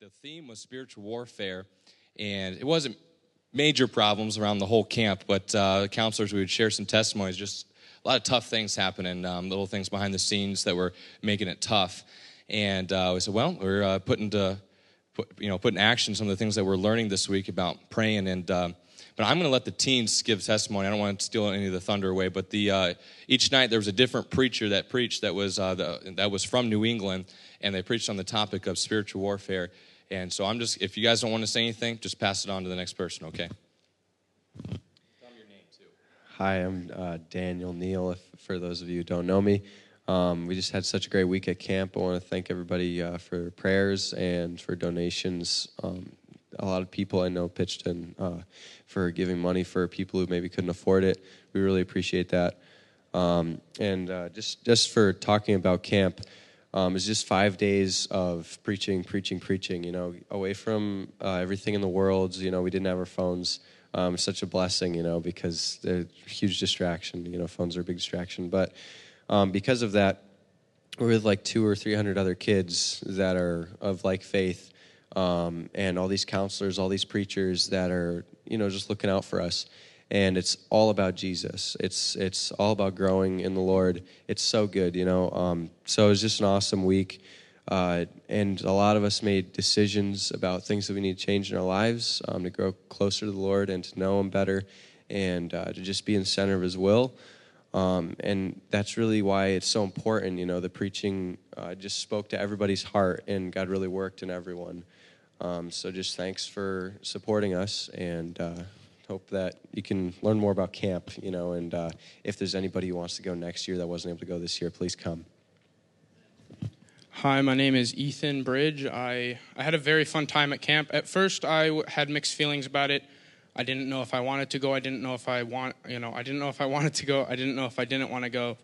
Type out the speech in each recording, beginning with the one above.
the theme was spiritual warfare, and it wasn't major problems around the whole camp, but uh, counselors, we would share some testimonies, just a lot of tough things happening, um, little things behind the scenes that were making it tough. And uh, we said, well, we're uh, putting to, put, you know, putting action some of the things that we're learning this week about praying. And um, but I'm going to let the teens give testimony. I don't want to steal any of the thunder away. But the uh, each night there was a different preacher that preached that was uh, the, that was from New England, and they preached on the topic of spiritual warfare. And so I'm just, if you guys don't want to say anything, just pass it on to the next person, okay? Hi, I'm uh, Daniel Neal. If, for those of you who don't know me, um, we just had such a great week at camp. I want to thank everybody uh, for prayers and for donations. Um, a lot of people I know pitched in uh, for giving money for people who maybe couldn't afford it. We really appreciate that. Um, and uh, just just for talking about camp, um, it's just five days of preaching, preaching, preaching. You know, away from uh, everything in the world. You know, we didn't have our phones. Um, such a blessing, you know, because they're a huge distraction. You know, phones are a big distraction. But um, because of that, we're with like two or three hundred other kids that are of like faith, um, and all these counselors, all these preachers that are, you know, just looking out for us and it's all about Jesus. It's it's all about growing in the Lord. It's so good, you know. Um, so it was just an awesome week, uh, and a lot of us made decisions about things that we need to change in our lives um, to grow closer to the Lord and to know Him better, and uh, to just be in the center of His will. Um, and that's really why it's so important. You know, the preaching uh, just spoke to everybody's heart, and God really worked in everyone. Um, so just thanks for supporting us and uh, hope that you can learn more about camp, you know, and uh, if there's anybody who wants to go next year that wasn't able to go this year, please come. Hi, my name is Ethan Bridge. I, I had a very fun time at camp. At first, I w- had mixed feelings about it. I didn't know if I wanted to go. I didn't know if I want, you know, I didn't know if I wanted to go. I didn't know if I didn't want to go.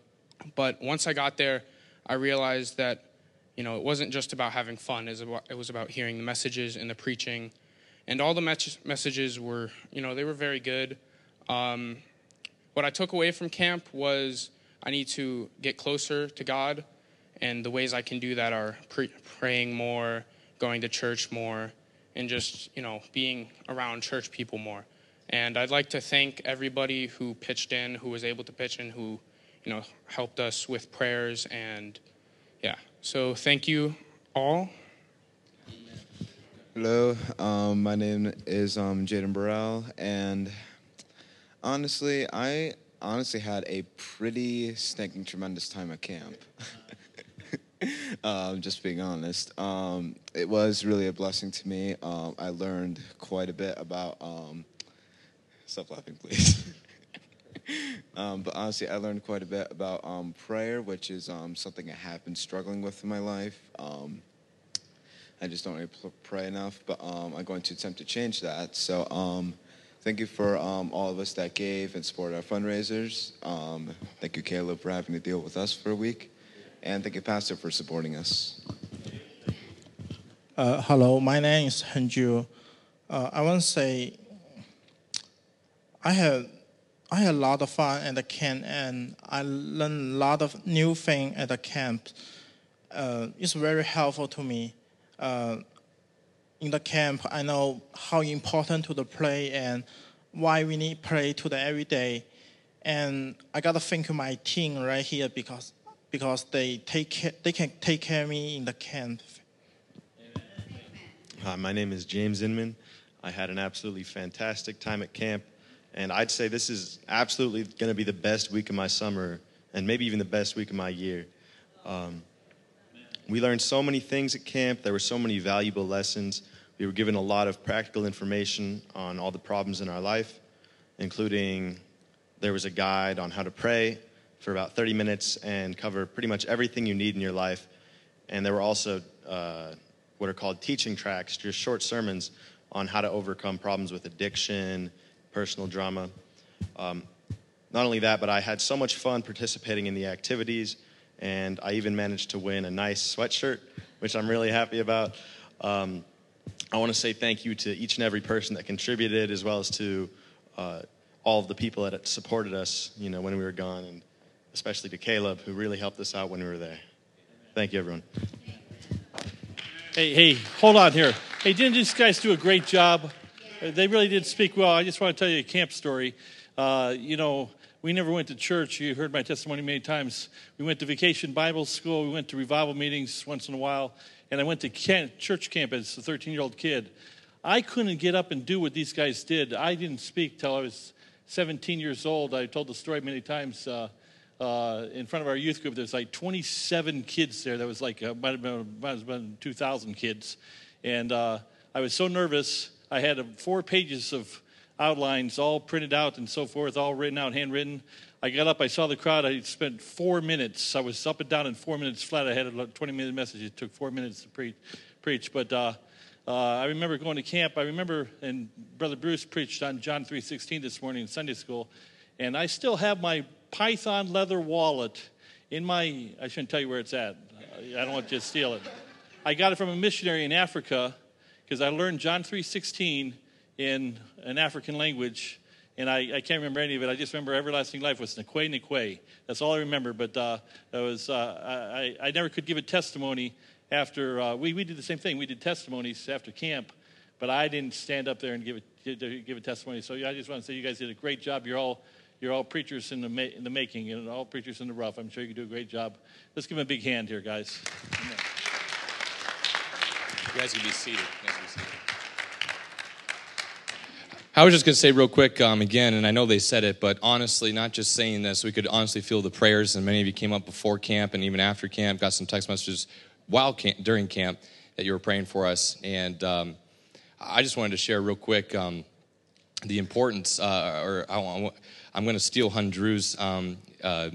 But once I got there, I realized that, you know, it wasn't just about having fun. It was about, it was about hearing the messages and the preaching and all the messages were, you know, they were very good. Um, what I took away from camp was I need to get closer to God, and the ways I can do that are pre- praying more, going to church more, and just you know being around church people more. And I'd like to thank everybody who pitched in, who was able to pitch in, who you know helped us with prayers, and yeah. So thank you all. Hello, um, my name is um, Jaden Burrell, and honestly, I honestly had a pretty stinking tremendous time at camp. um, just being honest, um, it was really a blessing to me. Um, I learned quite a bit about. Um, stop laughing, please. Um, but honestly, I learned quite a bit about prayer, which is something I have been struggling with in my life. I just don't really pray enough, but um, I'm going to attempt to change that. So um, thank you for um, all of us that gave and supported our fundraisers. Um, thank you, Caleb, for having to deal with us for a week. And thank you, Pastor, for supporting us. Uh, hello, my name is Henju. Uh, I want to say I had I had a lot of fun at the camp, and I learned a lot of new things at the camp. Uh, it's very helpful to me uh, in the camp, I know how important to the play and why we need play to the every day. And I gotta thank my team right here because because they take care, they can take care of me in the camp. Hi, my name is James Inman. I had an absolutely fantastic time at camp, and I'd say this is absolutely going to be the best week of my summer, and maybe even the best week of my year. Um, we learned so many things at camp. There were so many valuable lessons. We were given a lot of practical information on all the problems in our life, including there was a guide on how to pray for about 30 minutes and cover pretty much everything you need in your life. And there were also uh, what are called teaching tracks, just short sermons on how to overcome problems with addiction, personal drama. Um, not only that, but I had so much fun participating in the activities and I even managed to win a nice sweatshirt, which I'm really happy about. Um, I want to say thank you to each and every person that contributed, as well as to uh, all of the people that supported us, you know, when we were gone, and especially to Caleb, who really helped us out when we were there. Thank you, everyone. Hey, hey, hold on here. Hey, didn't these guys do a great job? They really did speak well. I just want to tell you a camp story. Uh, you know, we never went to church. You heard my testimony many times. We went to vacation Bible school. We went to revival meetings once in a while. And I went to camp, church camp as a 13 year old kid. I couldn't get up and do what these guys did. I didn't speak till I was 17 years old. I told the story many times. Uh, uh, in front of our youth group, there's like 27 kids there. That was like, uh, might, have been, might have been 2,000 kids. And uh, I was so nervous. I had uh, four pages of outlines all printed out and so forth, all written out, handwritten. I got up, I saw the crowd. I spent four minutes. I was up and down in four minutes flat. I had a 20 minute message. It took four minutes to pre- preach. But uh, uh, I remember going to camp. I remember, and Brother Bruce preached on John 3.16 this morning in Sunday school. And I still have my Python leather wallet in my, I shouldn't tell you where it's at. I don't want you to steal it. I got it from a missionary in Africa because I learned John 3.16 in an African language, and I, I can't remember any of it. I just remember everlasting life was Nikwe Nikwe. That's all I remember. But uh, was uh, I, I never could give a testimony after uh, we we did the same thing. We did testimonies after camp, but I didn't stand up there and give a give a testimony. So I just want to say you guys did a great job. You're all you're all preachers in the ma- in the making, and all preachers in the rough. I'm sure you do a great job. Let's give them a big hand here, guys. You guys can be seated. You guys can be seated. I was just going to say real quick um, again, and I know they said it, but honestly, not just saying this, we could honestly feel the prayers, and many of you came up before camp and even after camp, got some text messages while camp, during camp that you were praying for us, and um, I just wanted to share real quick um, the importance, uh, or I, am going to steal Hundrew's um, uh,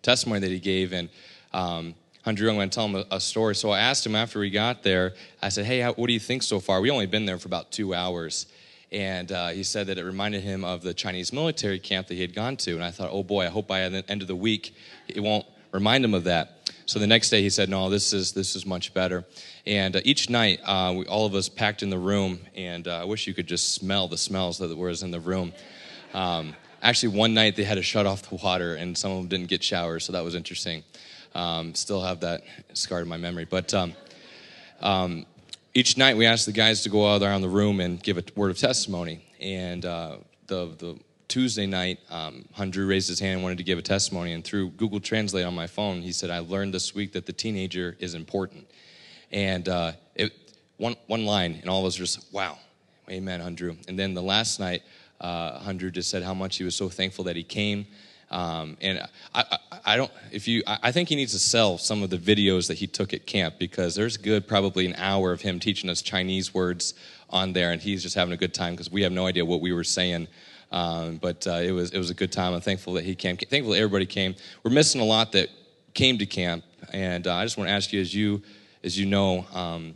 testimony that he gave, and um, Hundrew, I'm going to tell him a, a, story. So I asked him after we got there, I said, hey, how, what do you think so far? We only been there for about two hours. And uh, he said that it reminded him of the Chinese military camp that he had gone to. And I thought, oh boy, I hope by the end of the week it won't remind him of that. So the next day he said, no, this is, this is much better. And uh, each night, uh, we, all of us packed in the room, and uh, I wish you could just smell the smells that was in the room. Um, actually, one night they had to shut off the water, and some of them didn't get showers, so that was interesting. Um, still have that scarred in my memory. But um, um, each night we asked the guys to go out around the room and give a word of testimony. And uh, the, the Tuesday night, um, Hundrew raised his hand and wanted to give a testimony. And through Google Translate on my phone, he said, I learned this week that the teenager is important. And uh, it, one, one line, and all of us were just, wow, amen, Hundrew. And then the last night, uh, Hundrew just said how much he was so thankful that he came. Um, and I, I, I, don't, if you, I think he needs to sell some of the videos that he took at camp because there's good probably an hour of him teaching us Chinese words on there, and he's just having a good time because we have no idea what we were saying. Um, but uh, it was it was a good time. I'm thankful that he came. Thankful that everybody came. We're missing a lot that came to camp, and uh, I just want to ask you, as you as you know, um,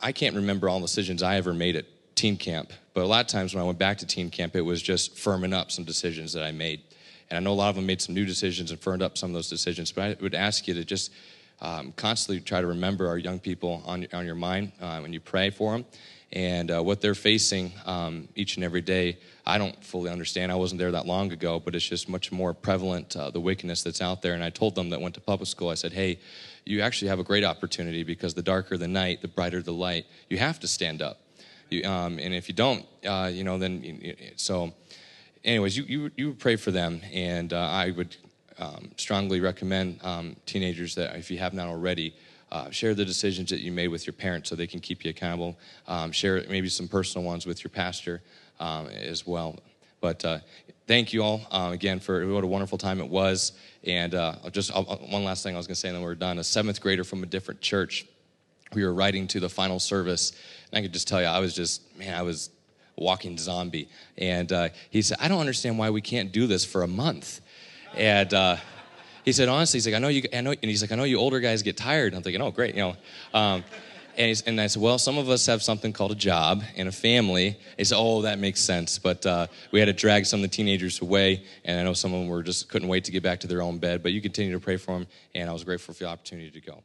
I can't remember all the decisions I ever made at teen camp. But a lot of times when I went back to teen camp, it was just firming up some decisions that I made. And I know a lot of them made some new decisions and firmed up some of those decisions. But I would ask you to just um, constantly try to remember our young people on, on your mind uh, when you pray for them and uh, what they're facing um, each and every day. I don't fully understand. I wasn't there that long ago, but it's just much more prevalent, uh, the wickedness that's out there. And I told them that went to public school, I said, hey, you actually have a great opportunity because the darker the night, the brighter the light. You have to stand up. You, um, and if you don't, uh, you know, then, so anyways, you, you, you pray for them, and uh, I would um, strongly recommend um, teenagers that if you have not already, uh, share the decisions that you made with your parents so they can keep you accountable. Um, share maybe some personal ones with your pastor um, as well. But uh, thank you all uh, again for what a wonderful time it was. And uh, just I'll, one last thing I was going to say, and then we're done. A seventh grader from a different church. We were writing to the final service, and I could just tell you, I was just man, I was walking zombie. And uh, he said, I don't understand why we can't do this for a month. And uh, he said, honestly, he's like, I know you, I know, and he's like, I know you older guys get tired. I'm thinking, oh, great, you know. Um, and, and, I said, well, some of us have something called a job and a family. He said, oh, that makes sense. But uh, we had to drag some of the teenagers away, and I know some of them were just couldn't wait to get back to their own bed. But you continue to pray for them, and I was grateful for the opportunity to go.